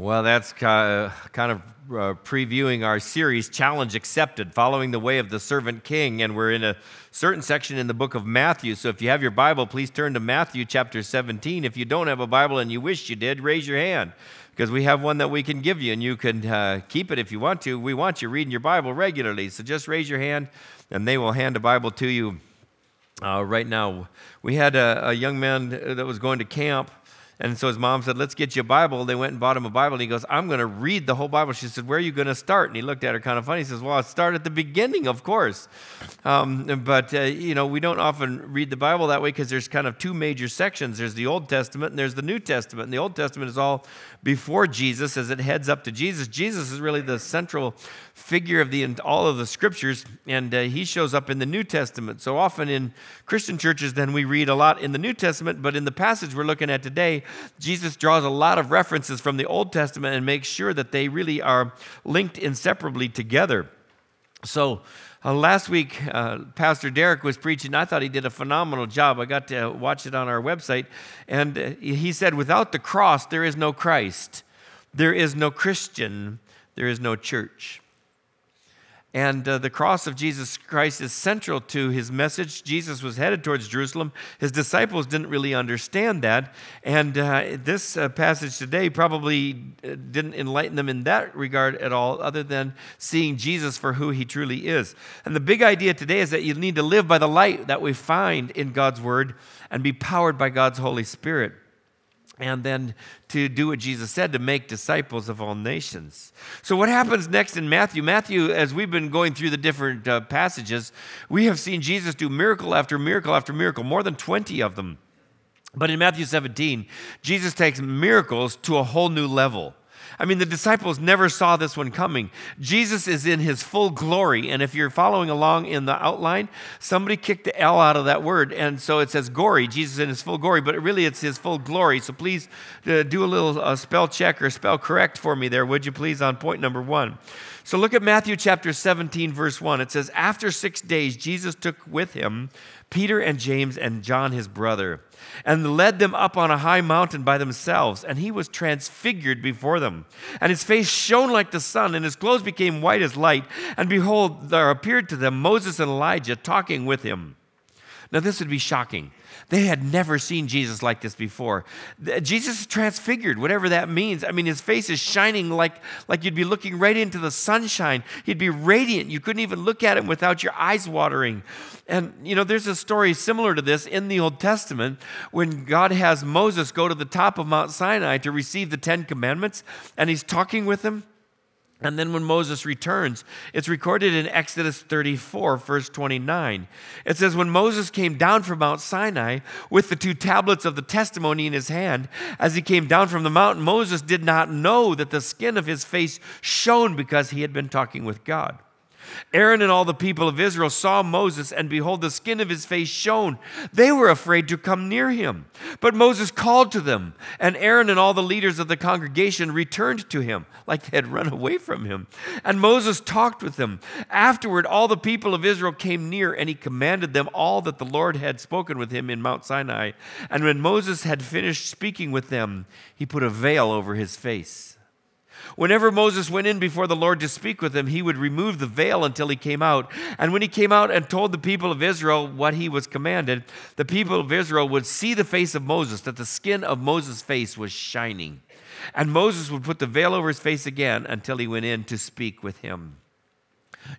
Well, that's kind of uh, previewing our series, Challenge Accepted, following the way of the servant king. And we're in a certain section in the book of Matthew. So if you have your Bible, please turn to Matthew chapter 17. If you don't have a Bible and you wish you did, raise your hand because we have one that we can give you and you can uh, keep it if you want to. We want you reading your Bible regularly. So just raise your hand and they will hand a Bible to you uh, right now. We had a, a young man that was going to camp and so his mom said, Let's get you a Bible. They went and bought him a Bible. And he goes, I'm going to read the whole Bible. She said, Where are you going to start? And he looked at her kind of funny. He says, Well, I'll start at the beginning, of course. Um, but, uh, you know, we don't often read the Bible that way because there's kind of two major sections there's the Old Testament and there's the New Testament. And the Old Testament is all before Jesus as it heads up to Jesus. Jesus is really the central figure of the all of the scriptures, and uh, he shows up in the New Testament. So often in Christian churches, then we read a lot in the New Testament, but in the passage we're looking at today, Jesus draws a lot of references from the Old Testament and makes sure that they really are linked inseparably together. So, uh, last week, uh, Pastor Derek was preaching. I thought he did a phenomenal job. I got to watch it on our website. And uh, he said, Without the cross, there is no Christ, there is no Christian, there is no church. And uh, the cross of Jesus Christ is central to his message. Jesus was headed towards Jerusalem. His disciples didn't really understand that. And uh, this uh, passage today probably uh, didn't enlighten them in that regard at all, other than seeing Jesus for who he truly is. And the big idea today is that you need to live by the light that we find in God's word and be powered by God's Holy Spirit and then to do what Jesus said to make disciples of all nations. So, what happens next in Matthew? Matthew, as we've been going through the different uh, passages, we have seen Jesus do miracle after miracle after miracle, more than 20 of them. But in Matthew 17, Jesus takes miracles to a whole new level. I mean, the disciples never saw this one coming. Jesus is in his full glory. And if you're following along in the outline, somebody kicked the L out of that word. And so it says gory, Jesus in his full glory, but really it's his full glory. So please uh, do a little uh, spell check or spell correct for me there, would you please, on point number one. So look at Matthew chapter 17, verse 1. It says, After six days, Jesus took with him Peter and James and John, his brother, and led them up on a high mountain by themselves. And he was transfigured before them. And his face shone like the sun, and his clothes became white as light. And behold, there appeared to them Moses and Elijah talking with him. Now, this would be shocking. They had never seen Jesus like this before. Jesus is transfigured, whatever that means. I mean, his face is shining like, like you'd be looking right into the sunshine. He'd be radiant. You couldn't even look at him without your eyes watering. And, you know, there's a story similar to this in the Old Testament when God has Moses go to the top of Mount Sinai to receive the Ten Commandments, and he's talking with him. And then when Moses returns, it's recorded in Exodus 34, verse 29. It says, When Moses came down from Mount Sinai with the two tablets of the testimony in his hand, as he came down from the mountain, Moses did not know that the skin of his face shone because he had been talking with God. Aaron and all the people of Israel saw Moses, and behold, the skin of his face shone. They were afraid to come near him. But Moses called to them, and Aaron and all the leaders of the congregation returned to him, like they had run away from him. And Moses talked with them. Afterward, all the people of Israel came near, and he commanded them all that the Lord had spoken with him in Mount Sinai. And when Moses had finished speaking with them, he put a veil over his face. Whenever Moses went in before the Lord to speak with him, he would remove the veil until he came out. And when he came out and told the people of Israel what he was commanded, the people of Israel would see the face of Moses, that the skin of Moses' face was shining. And Moses would put the veil over his face again until he went in to speak with him.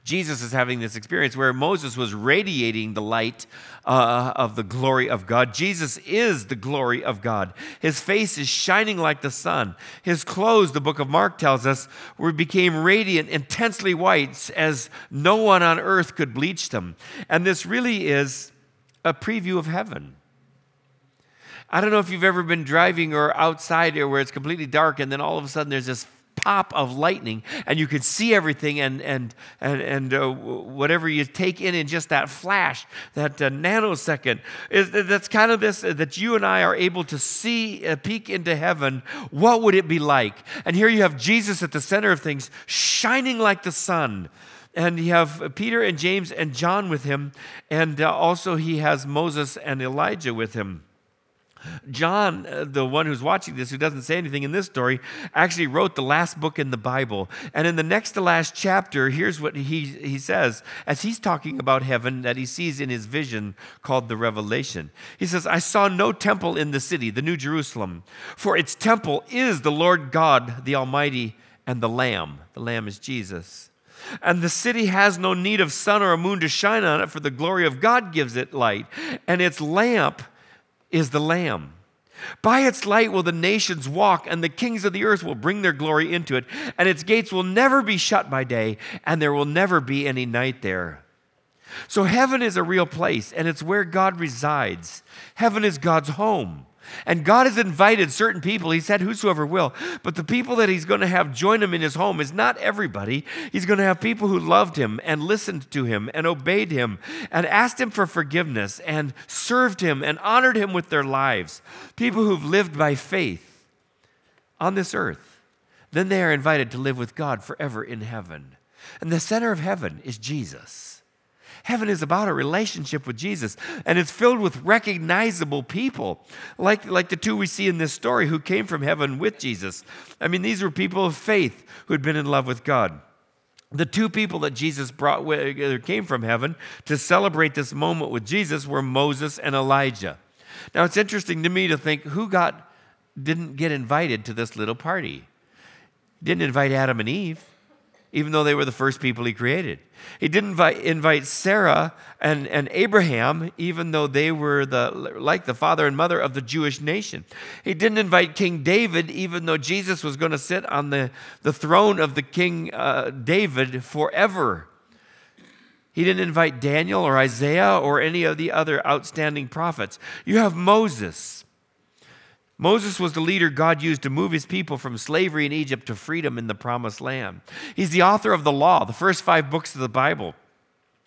Jesus is having this experience where Moses was radiating the light uh, of the glory of God. Jesus is the glory of God. His face is shining like the sun. His clothes, the book of Mark tells us, were became radiant, intensely white, as no one on earth could bleach them. And this really is a preview of heaven. I don't know if you've ever been driving or outside where it's completely dark and then all of a sudden there's this pop of lightning and you could see everything and, and, and, and uh, whatever you take in in just that flash, that uh, nanosecond. Is, that's kind of this uh, that you and I are able to see a peek into heaven. What would it be like? And here you have Jesus at the center of things, shining like the sun. And you have Peter and James and John with him. And uh, also he has Moses and Elijah with him. John, uh, the one who's watching this, who doesn't say anything in this story, actually wrote the last book in the Bible. And in the next to last chapter, here's what he, he says as he's talking about heaven that he sees in his vision called the Revelation. He says, I saw no temple in the city, the New Jerusalem, for its temple is the Lord God, the Almighty, and the Lamb. The Lamb is Jesus. And the city has no need of sun or a moon to shine on it, for the glory of God gives it light. And its lamp is the Lamb. By its light will the nations walk, and the kings of the earth will bring their glory into it, and its gates will never be shut by day, and there will never be any night there. So, heaven is a real place, and it's where God resides. Heaven is God's home. And God has invited certain people. He said, Whosoever will. But the people that He's going to have join Him in His home is not everybody. He's going to have people who loved Him and listened to Him and obeyed Him and asked Him for forgiveness and served Him and honored Him with their lives. People who've lived by faith on this earth. Then they are invited to live with God forever in heaven. And the center of heaven is Jesus. Heaven is about a relationship with Jesus, and it's filled with recognizable people, like, like the two we see in this story who came from heaven with Jesus. I mean, these were people of faith who had been in love with God. The two people that Jesus brought with, uh, came from heaven to celebrate this moment with Jesus were Moses and Elijah. Now, it's interesting to me to think who got didn't get invited to this little party. Didn't invite Adam and Eve even though they were the first people he created. He didn't invite, Sarah and, and Abraham, even though they were the, like the father and mother of the Jewish nation. He didn't invite King David, even though Jesus was going to sit on the, the throne of the King uh, David forever. He didn't invite Daniel or Isaiah or any of the other outstanding prophets. You have Moses. Moses was the leader God used to move his people from slavery in Egypt to freedom in the promised land. He's the author of the law, the first five books of the Bible.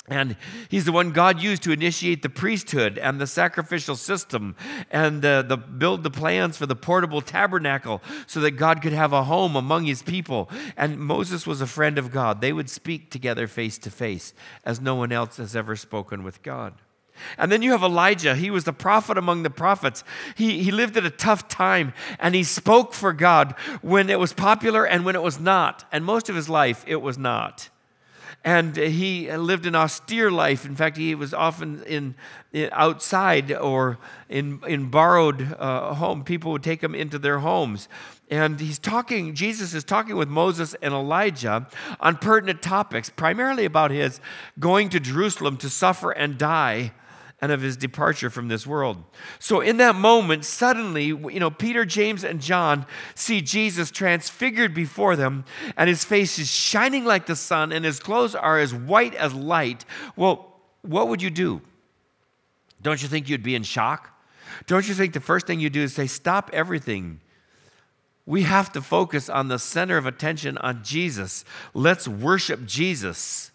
And he's the one God used to initiate the priesthood and the sacrificial system and uh, the, build the plans for the portable tabernacle so that God could have a home among his people. And Moses was a friend of God. They would speak together face to face as no one else has ever spoken with God. And then you have Elijah. He was the prophet among the prophets. He, he lived at a tough time and he spoke for God when it was popular and when it was not. And most of his life, it was not. And he lived an austere life. In fact, he was often in, in outside or in, in borrowed uh, home. People would take him into their homes. And he's talking, Jesus is talking with Moses and Elijah on pertinent topics, primarily about his going to Jerusalem to suffer and die and of his departure from this world. So in that moment, suddenly, you know, Peter, James, and John see Jesus transfigured before them, and his face is shining like the sun, and his clothes are as white as light. Well, what would you do? Don't you think you'd be in shock? Don't you think the first thing you do is say, Stop everything? We have to focus on the center of attention on Jesus. Let's worship Jesus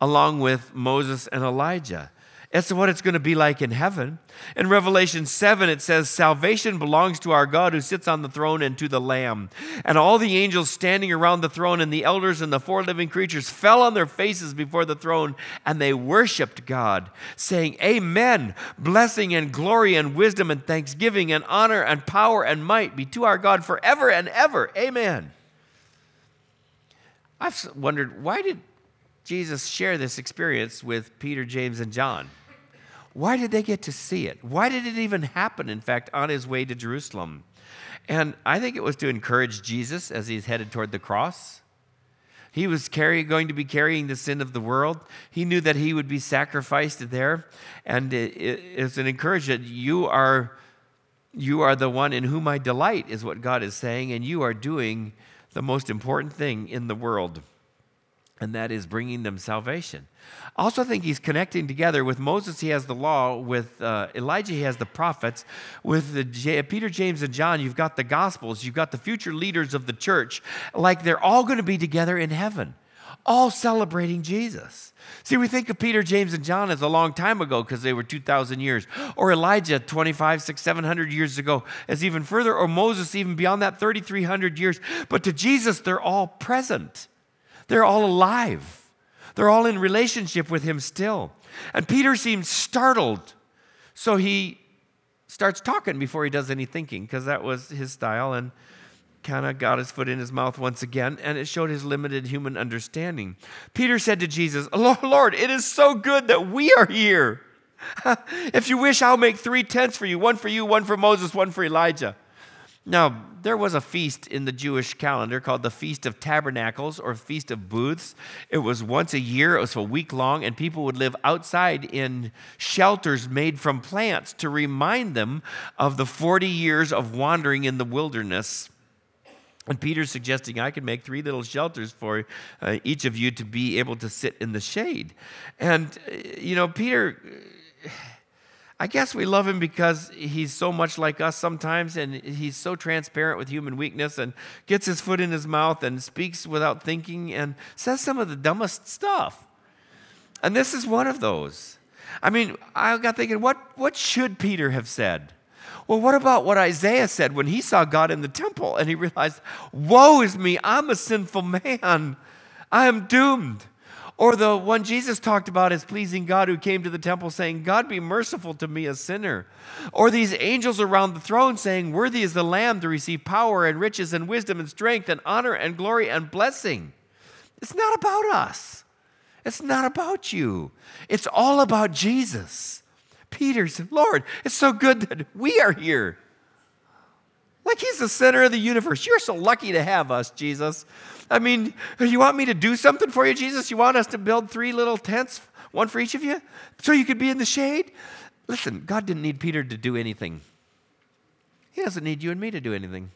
along with Moses and Elijah. That's what it's going to be like in heaven. In Revelation 7, it says, Salvation belongs to our God who sits on the throne and to the Lamb. And all the angels standing around the throne and the elders and the four living creatures fell on their faces before the throne and they worshiped God, saying, Amen. Blessing and glory and wisdom and thanksgiving and honor and power and might be to our God forever and ever. Amen. I've wondered, why did Jesus share this experience with Peter, James, and John? Why did they get to see it? Why did it even happen, in fact, on his way to Jerusalem? And I think it was to encourage Jesus as he's headed toward the cross. He was carry, going to be carrying the sin of the world. He knew that he would be sacrificed there. And it, it, it's an encouragement. You are, you are the one in whom I delight, is what God is saying, and you are doing the most important thing in the world and that is bringing them salvation. I also think he's connecting together with Moses, he has the law, with uh, Elijah, he has the prophets, with the J- Peter, James, and John, you've got the gospels, you've got the future leaders of the church. Like they're all going to be together in heaven, all celebrating Jesus. See, we think of Peter, James, and John as a long time ago because they were 2,000 years, or Elijah 25, 6, 700 years ago as even further, or Moses even beyond that 3,300 years. But to Jesus, they're all present. They're all alive. They're all in relationship with him still. And Peter seems startled. So he starts talking before he does any thinking, because that was his style, and kind of got his foot in his mouth once again, and it showed his limited human understanding. Peter said to Jesus, Lord, it is so good that we are here. if you wish, I'll make three tents for you one for you, one for Moses, one for Elijah. Now, there was a feast in the Jewish calendar called the Feast of Tabernacles or Feast of Booths. It was once a year, it was a week long, and people would live outside in shelters made from plants to remind them of the 40 years of wandering in the wilderness. And Peter's suggesting I can make three little shelters for uh, each of you to be able to sit in the shade. And, uh, you know, Peter I guess we love him because he's so much like us sometimes and he's so transparent with human weakness and gets his foot in his mouth and speaks without thinking and says some of the dumbest stuff. And this is one of those. I mean, I got thinking, what, what should Peter have said? Well, what about what Isaiah said when he saw God in the temple and he realized, Woe is me, I'm a sinful man, I am doomed. Or the one Jesus talked about as pleasing God who came to the temple saying, God be merciful to me, a sinner. Or these angels around the throne saying, Worthy is the Lamb to receive power and riches and wisdom and strength and honor and glory and blessing. It's not about us. It's not about you. It's all about Jesus. Peter said, Lord, it's so good that we are here. Like he's the center of the universe. You're so lucky to have us, Jesus. I mean, you want me to do something for you, Jesus? You want us to build three little tents, one for each of you, so you could be in the shade? Listen, God didn't need Peter to do anything. He doesn't need you and me to do anything.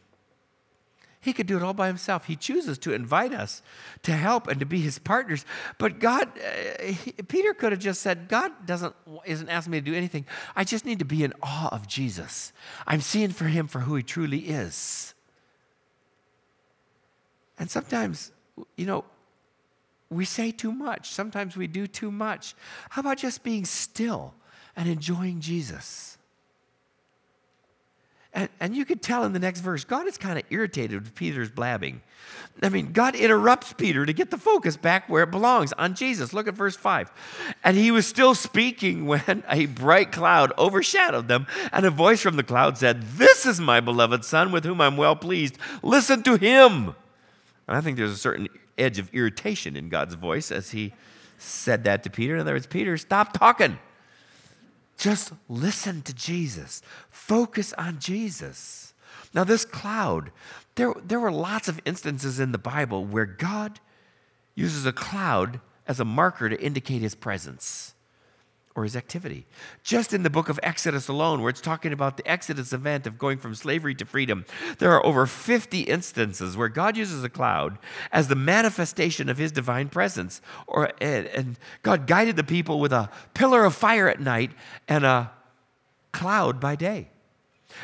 He could do it all by himself. He chooses to invite us to help and to be his partners. But God, uh, he, Peter could have just said, God doesn't isn't asking me to do anything. I just need to be in awe of Jesus. I'm seeing for him for who he truly is. And sometimes, you know, we say too much. Sometimes we do too much. How about just being still and enjoying Jesus? And, and you could tell in the next verse, God is kind of irritated with Peter's blabbing. I mean, God interrupts Peter to get the focus back where it belongs on Jesus. Look at verse 5. And he was still speaking when a bright cloud overshadowed them, and a voice from the cloud said, This is my beloved Son with whom I'm well pleased. Listen to him. And I think there's a certain edge of irritation in God's voice as he said that to Peter. In other words, Peter, stop talking. Just listen to Jesus. Focus on Jesus. Now, this cloud, there, there were lots of instances in the Bible where God uses a cloud as a marker to indicate his presence or his activity. Just in the book of Exodus alone, where it's talking about the Exodus event of going from slavery to freedom, there are over 50 instances where God uses a cloud as the manifestation of his divine presence. Or, and, and God guided the people with a pillar of fire at night and a cloud by day.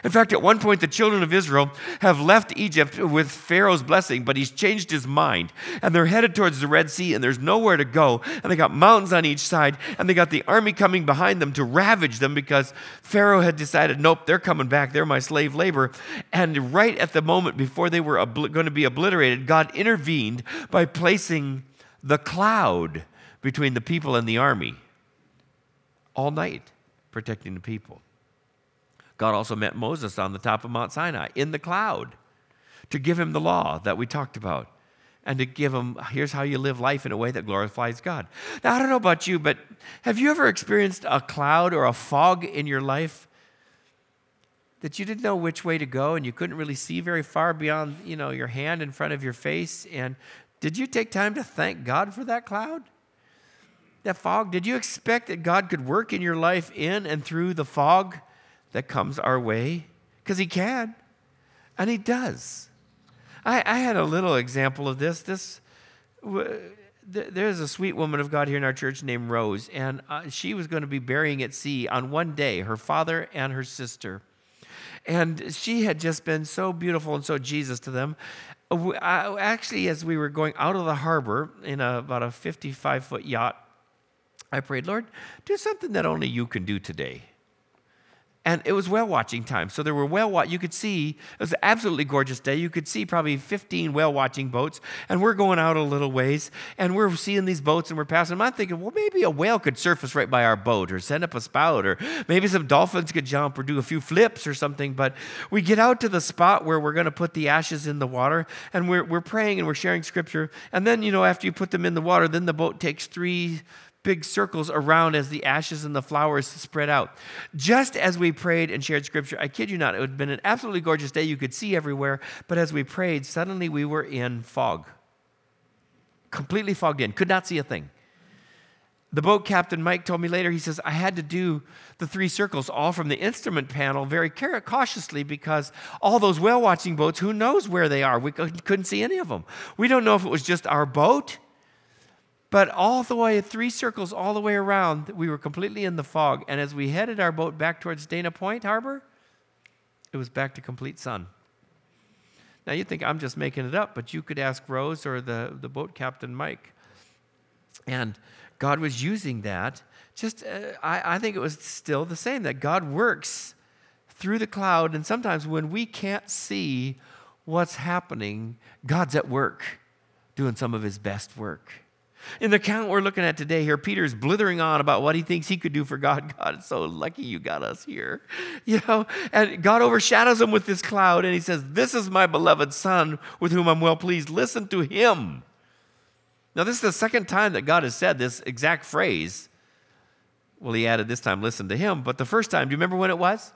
In fact, at one point, the children of Israel have left Egypt with Pharaoh's blessing, but he's changed his mind. And they're headed towards the Red Sea, and there's nowhere to go. And they got mountains on each side, and they got the army coming behind them to ravage them because Pharaoh had decided, nope, they're coming back. They're my slave labor. And right at the moment before they were going to be obliterated, God intervened by placing the cloud between the people and the army all night, protecting the people. God also met Moses on the top of Mount Sinai in the cloud to give him the law that we talked about and to give him here's how you live life in a way that glorifies God. Now, I don't know about you, but have you ever experienced a cloud or a fog in your life that you didn't know which way to go and you couldn't really see very far beyond, you know, your hand in front of your face and did you take time to thank God for that cloud? That fog? Did you expect that God could work in your life in and through the fog? That comes our way? Because He can, and He does. I, I, had a little example of this. This there's a sweet woman of God here in our church named Rose, and uh, she was going to be burying at sea on one day, her father and her sister. And she had just been so beautiful and so Jesus to them. Actually, as we were going out of the harbor in a, about a 55 foot yacht, I prayed, Lord, do something that only you can do today. And it was whale watching time. So there were whale watch. You could see it was an absolutely gorgeous day. You could see probably 15 whale watching boats, and we're going out a little ways, and we're seeing these boats, and we're passing them. I'm thinking, well, maybe a whale could surface right by our boat, or send up a spout, or maybe some dolphins could jump, or do a few flips, or something. But we get out to the spot where we're going to put the ashes in the water, and we're we're praying and we're sharing scripture, and then you know after you put them in the water, then the boat takes three big circles around as the ashes and the flowers spread out. Just as we prayed and shared scripture, I kid you not, it would have been an absolutely gorgeous day. You could see everywhere. But as we prayed, suddenly we were in fog, completely fogged in, could not see a thing. The boat captain, Mike, told me later, he says, I had to do the three circles all from the instrument panel very cautiously because all those whale watching boats, who knows where they are? We couldn't see any of them. We don't know if it was just our boat but all the way, three circles all the way around, we were completely in the fog. And as we headed our boat back towards Dana Point Harbor, it was back to complete sun. Now you think I'm just making it up, but you could ask Rose or the, the boat captain Mike. And God was using that. Just, uh, I, I think it was still the same that God works through the cloud. And sometimes when we can't see what's happening, God's at work doing some of his best work. In the account we're looking at today here, Peter's blithering on about what he thinks he could do for God. God, so lucky you got us here. You know, and God overshadows him with this cloud and he says, This is my beloved son with whom I'm well pleased. Listen to him. Now, this is the second time that God has said this exact phrase. Well, he added this time, listen to him. But the first time, do you remember when it was?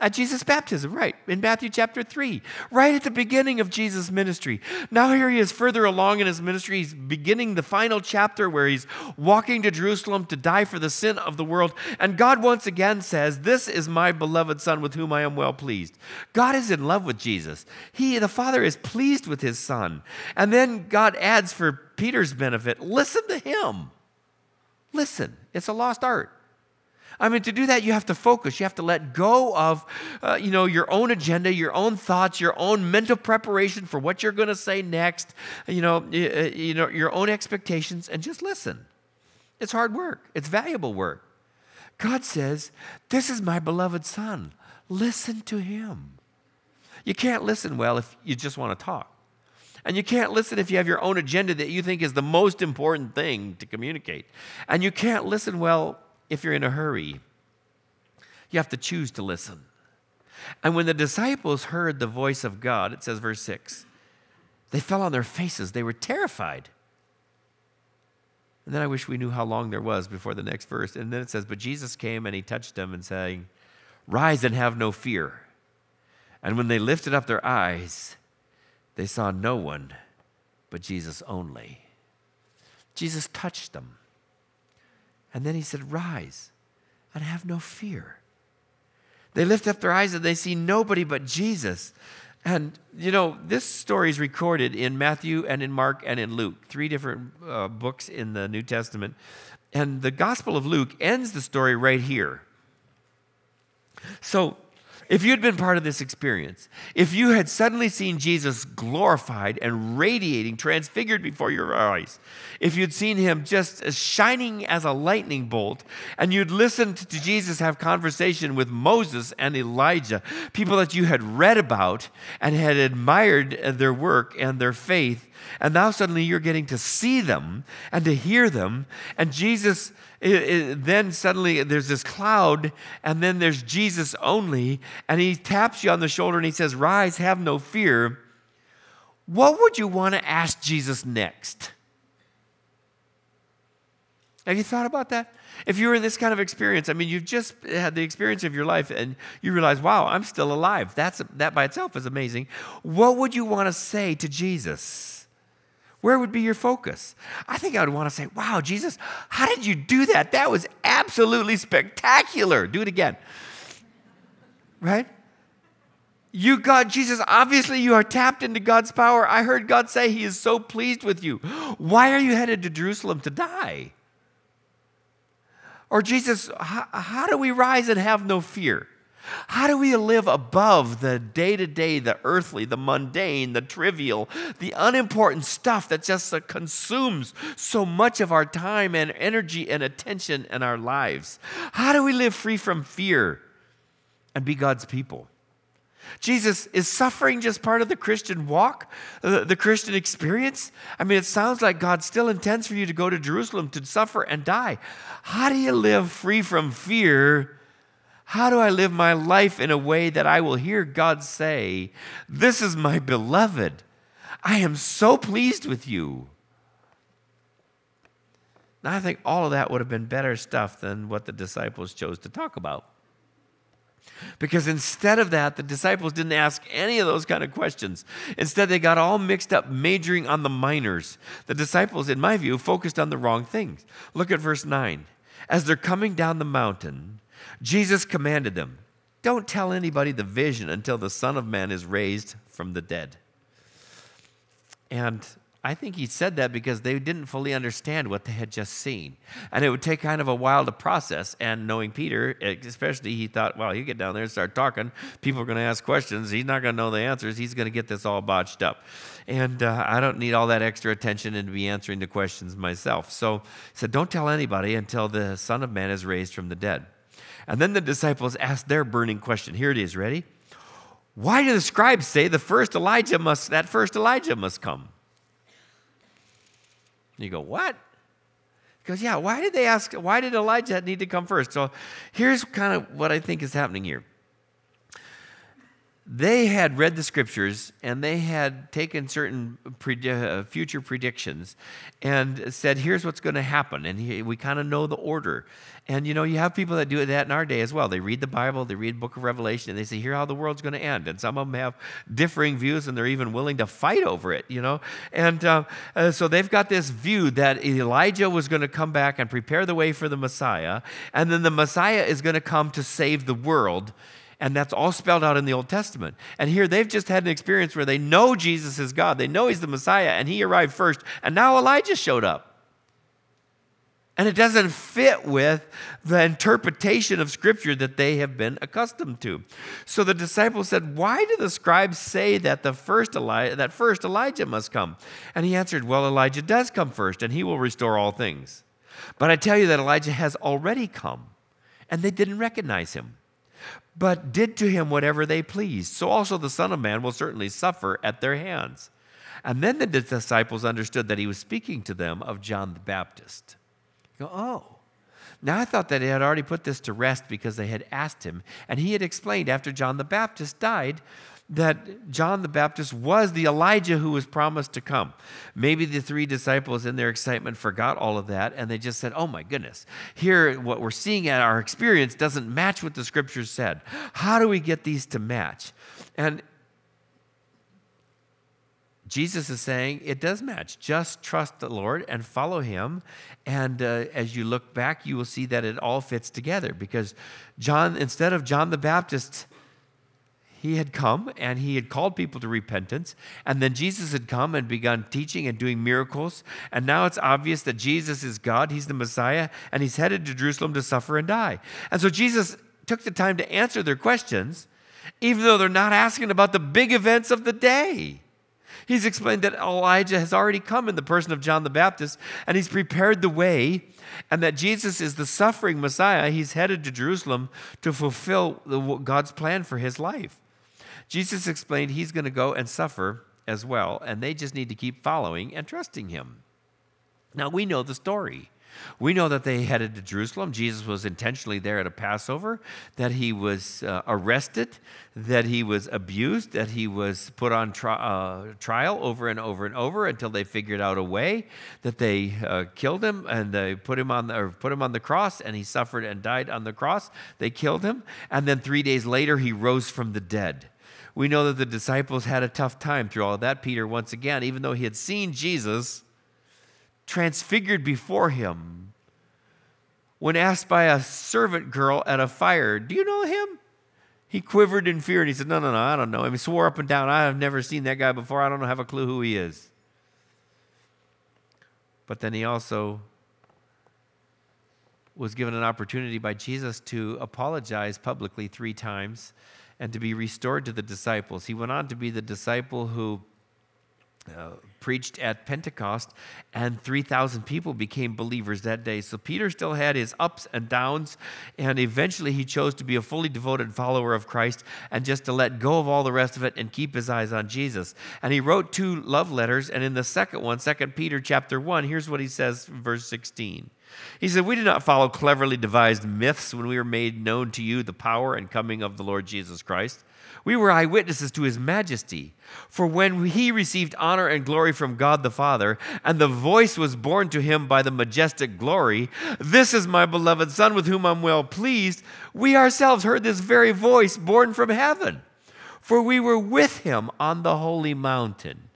At Jesus' baptism, right, in Matthew chapter 3, right at the beginning of Jesus' ministry. Now, here he is further along in his ministry. He's beginning the final chapter where he's walking to Jerusalem to die for the sin of the world. And God once again says, This is my beloved Son with whom I am well pleased. God is in love with Jesus. He, the Father, is pleased with his Son. And then God adds for Peter's benefit, listen to him. Listen, it's a lost art. I mean, to do that, you have to focus. You have to let go of, uh, you know, your own agenda, your own thoughts, your own mental preparation for what you're going to say next. You know, you, uh, you know, your own expectations, and just listen. It's hard work. It's valuable work. God says, "This is my beloved son. Listen to him." You can't listen well if you just want to talk. And you can't listen if you have your own agenda that you think is the most important thing to communicate. And you can't listen well if you're in a hurry. You have to choose to listen. And when the disciples heard the voice of God, it says, verse 6, they fell on their faces. They were terrified. And then I wish we knew how long there was before the next verse. And then it says, But Jesus came and he touched them and saying, Rise and have no fear. And when they lifted up their eyes, they saw no one but Jesus only. Jesus touched them. And then he said, Rise and have no fear. They lift up their eyes and they see nobody but Jesus. And, you know, this story is recorded in Matthew and in Mark and in Luke, three different uh, books in the New Testament. And the Gospel of Luke ends the story right here. So if you'd been part of this experience, if you had suddenly seen Jesus glorified and radiating, transfigured before your eyes, if you'd seen him just as shining as a lightning bolt, and you'd listened to Jesus have conversation with Moses and Elijah, people that you had read about and had admired their work and their faith, and now suddenly you're getting to see them and to hear them, and Jesus it, it, then suddenly there's this cloud, and then there's Jesus only, and he taps you on the shoulder and he says, Rise, have no fear. What would you want to ask Jesus next? Have you thought about that? If you were in this kind of experience, I mean, you've just had the experience of your life and you realize, wow, I'm still alive. That's, that by itself is amazing. What would you want to say to Jesus? Where would be your focus? I think I would want to say, Wow, Jesus, how did you do that? That was absolutely spectacular. Do it again. Right? You, God, Jesus, obviously you are tapped into God's power. I heard God say He is so pleased with you. Why are you headed to Jerusalem to die? Or, Jesus, how, how do we rise and have no fear? How do we live above the day to day, the earthly, the mundane, the trivial, the unimportant stuff that just uh, consumes so much of our time and energy and attention in our lives? How do we live free from fear? and be God's people. Jesus, is suffering just part of the Christian walk, the, the, Christian experience? I mean, it sounds like God still intends for you to go to Jerusalem to suffer and die. How do you live free from fear? How do I live my life in a way that I will hear God say, This is my beloved? I am so pleased with you. Now, I think all of that would have been better stuff than what the disciples chose to talk about. Because instead of that, the disciples didn't ask any of those kind of questions. Instead, they got all mixed up, majoring on the minors. The disciples, in my view, focused on the wrong things. Look at verse 9. As they're coming down the mountain, Jesus commanded them, Don't tell anybody the vision until the Son of Man is raised from the dead. And I think he said that because they didn't fully understand what they had just seen. And it would take kind of a while to process. And knowing Peter, especially, he thought, well, you get down there and start talking. People are going to ask questions. He's not going to know the answers. He's going to get this all botched up. And uh, I don't need all that extra attention and to be answering the questions myself. So he said, don't tell anybody until the Son of Man is raised from the dead. And then the disciples asked their burning question. Here it is, ready? Why do the scribes say the first Elijah must, that first Elijah must come? You go, what? He goes, yeah, why did they ask, why did Elijah need to come first? So here's kind of what I think is happening here. They had read the scriptures and they had taken certain uh, future predictions and said, here's what's going to happen. And he, we kind of know the order. And you know, you have people that do that in our day as well. They read the Bible, they read book of Revelation, and they say, here how the world's going to end. And some of them have differing views and they're even willing to fight over it, you know. And uh, uh, so they've got this view that Elijah was going to come back and prepare the way for the Messiah, and then the Messiah is going to come to save the world. And that's all spelled out in the Old Testament. And here they've just had an experience where they know Jesus is God, they know he's the Messiah, and he arrived first. And now Elijah showed up. And it doesn't fit with the interpretation of Scripture that they have been accustomed to. So the disciples said, Why do the scribes say that the first Elijah, that first Elijah must come? And he answered, Well, Elijah does come first, and he will restore all things. But I tell you that Elijah has already come, and they didn't recognize him, but did to him whatever they pleased. So also the Son of Man will certainly suffer at their hands. And then the disciples understood that he was speaking to them of John the Baptist go, oh. Now I thought that he had already put this to rest because they had asked him. And he had explained after John the Baptist died that John the Baptist was the Elijah who was promised to come. Maybe the three disciples, in their excitement, forgot all of that and they just said, Oh my goodness, here what we're seeing at our experience doesn't match what the scriptures said. How do we get these to match? And Jesus is saying it does match. Just trust the Lord and follow Him. And uh, as you look back, you will see that it all fits together because John, instead of John the Baptist, he had come and he had called people to repentance. And then Jesus had come and begun teaching and doing miracles. And now it's obvious that Jesus is God, He's the Messiah, and He's headed to Jerusalem to suffer and die. And so Jesus took the time to answer their questions, even though they're not asking about the big events of the day. He's explained that Elijah has already come in the person of John the Baptist, and he's prepared the way, and that Jesus is the suffering Messiah. He's headed to Jerusalem to fulfill God's plan for his life. Jesus explained he's going to go and suffer as well, and they just need to keep following and trusting him. Now, we know the story. We know that they headed to Jerusalem. Jesus was intentionally there at a Passover, that he was uh, arrested, that he was abused, that he was put on tri- uh, trial over and over and over until they figured out a way that they uh, killed him and they put him on the, put him on the cross and he suffered and died on the cross. They killed him and then 3 days later he rose from the dead. We know that the disciples had a tough time through all of that. Peter once again, even though he had seen Jesus, transfigured before him. When asked by a servant girl at a fire, Do you know him? He quivered in fear and he said, No, no, no, I don't know him. He swore up and down, I have never seen that guy before. I don't have a clue who he is. But then he also was given an opportunity by Jesus to apologize publicly three times and to be restored to the disciples. He went on to be the disciple who uh, preached at Pentecost, and 3,000 people became believers that day. So Peter still had his ups and downs, and eventually he chose to be a fully devoted follower of Christ and just to let go of all the rest of it and keep his eyes on Jesus. And he wrote two love letters, and in the second one, 2 Peter chapter 1, here's what he says, verse 16. He said, We did not follow cleverly devised myths when we were made known to you the power and coming of the Lord Jesus Christ. We were eyewitnesses to his majesty. For when he received honor and glory from God the Father, and the voice was borne to him by the majestic glory, This is my beloved Son with whom I'm well pleased, we ourselves heard this very voice borne from heaven. For we were with him on the holy mountain.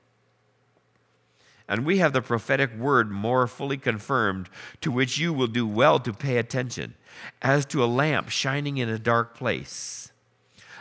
And we have the prophetic word more fully confirmed, to which you will do well to pay attention, as to a lamp shining in a dark place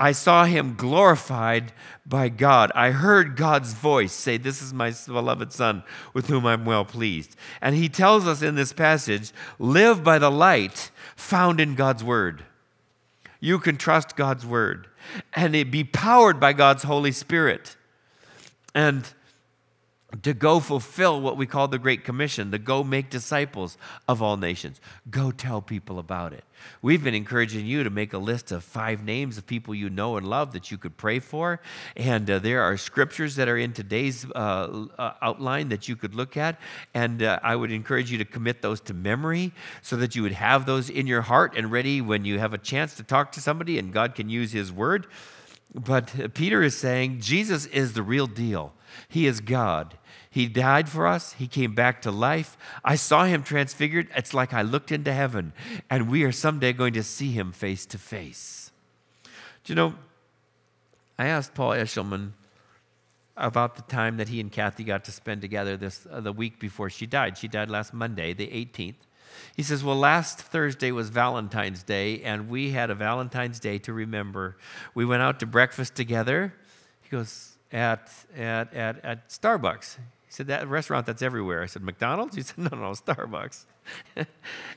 I saw him glorified by God. I heard God's voice say, This is my beloved Son with whom I'm well pleased. And he tells us in this passage live by the light found in God's Word. You can trust God's Word and it be powered by God's Holy Spirit. And to go fulfill what we call the Great Commission, to go make disciples of all nations. Go tell people about it. We've been encouraging you to make a list of five names of people you know and love that you could pray for. And uh, there are scriptures that are in today's uh, uh, outline that you could look at. And uh, I would encourage you to commit those to memory so that you would have those in your heart and ready when you have a chance to talk to somebody and God can use His word. But Peter is saying Jesus is the real deal. He is God. He died for us. He came back to life. I saw him transfigured. It's like I looked into heaven, and we are someday going to see him face to face. Do you know, I asked Paul Eshelman about the time that he and Kathy got to spend together this uh, the week before she died. She died last Monday, the 18th. He says, Well, last Thursday was Valentine's Day, and we had a Valentine's Day to remember. We went out to breakfast together. He goes, at, at, at, at Starbucks. He said, That restaurant that's everywhere. I said, McDonald's? He said, No, no, Starbucks.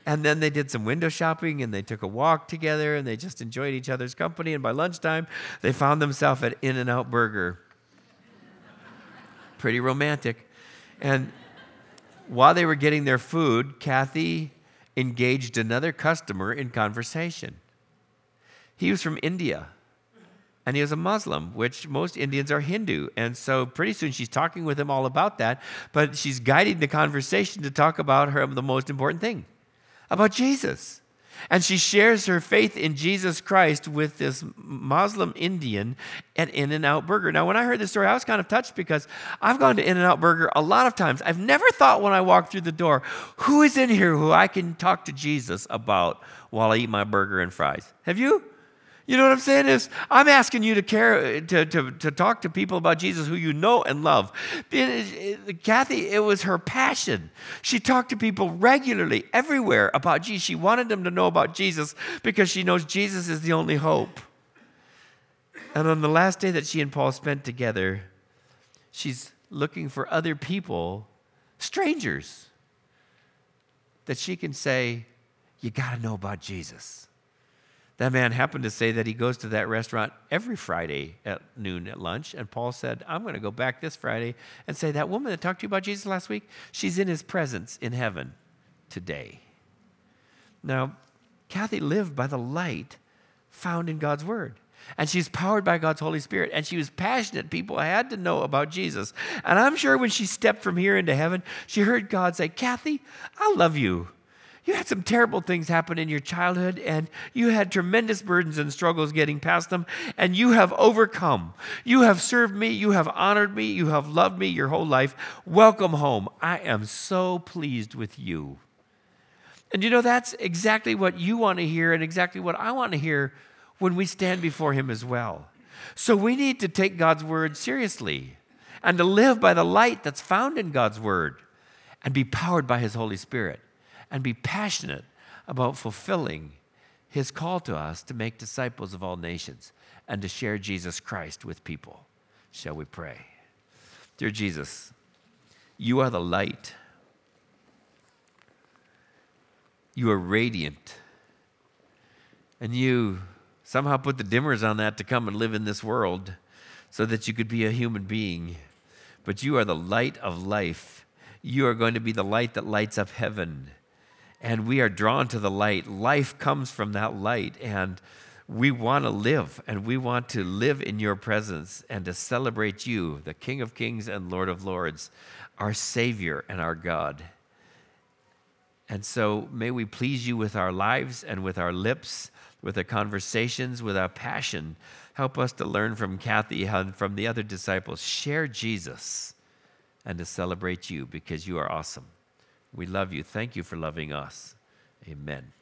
and then they did some window shopping and they took a walk together and they just enjoyed each other's company. And by lunchtime, they found themselves at In N Out Burger. Pretty romantic. And while they were getting their food, Kathy engaged another customer in conversation. He was from India and he was a Muslim, which most Indians are Hindu. And so pretty soon she's talking with him all about that, but she's guiding the conversation to talk about her the most important thing, about Jesus. And she shares her faith in Jesus Christ with this Muslim Indian at In N Out Burger. Now, when I heard this story, I was kind of touched because I've gone to In N Out Burger a lot of times. I've never thought when I walked through the door, who is in here who I can talk to Jesus about while I eat my burger and fries? Have you? You know what I'm saying? Is I'm asking you to care to, to, to talk to people about Jesus who you know and love. Kathy, it was her passion. She talked to people regularly, everywhere about Jesus. She wanted them to know about Jesus because she knows Jesus is the only hope. And on the last day that she and Paul spent together, she's looking for other people, strangers, that she can say, You got to know about Jesus. That man happened to say that he goes to that restaurant every Friday at noon at lunch. And Paul said, I'm going to go back this Friday and say, That woman that talked to you about Jesus last week, she's in his presence in heaven today. Now, Kathy lived by the light found in God's Word. And she's powered by God's Holy Spirit. And she was passionate. People had to know about Jesus. And I'm sure when she stepped from here into heaven, she heard God say, Kathy, I love you you had some terrible things happen in your childhood and you had tremendous burdens and struggles getting past them, and you have overcome. You have served me, you have honored me, you have loved me your whole life. Welcome home. I am so pleased with you. And you know, that's exactly what you want to hear and exactly what I want to hear when we stand before Him as well. So we need to take God's word seriously and to live by the light that's found in God's word and be powered by His Holy Spirit and be passionate about fulfilling his call to us to make disciples of all nations and to share Jesus Christ with people. Shall we pray? Dear Jesus, you are the light. You are radiant. And you somehow put the dimmers on that to come and live in this world so that you could be a human being. But you are the light of life. You are going to be the light that lights up heaven. And we are drawn to the light. Life comes from that light. And we want to live, and we want to live in your presence and to celebrate you, the King of Kings and Lord of Lords, our Savior and our God. And so may we please you with our lives and with our lips, with our conversations, with our passion. Help us to learn from Kathy and from the other disciples. Share Jesus and to celebrate you because you are awesome. We love you. Thank you for loving us. Amen.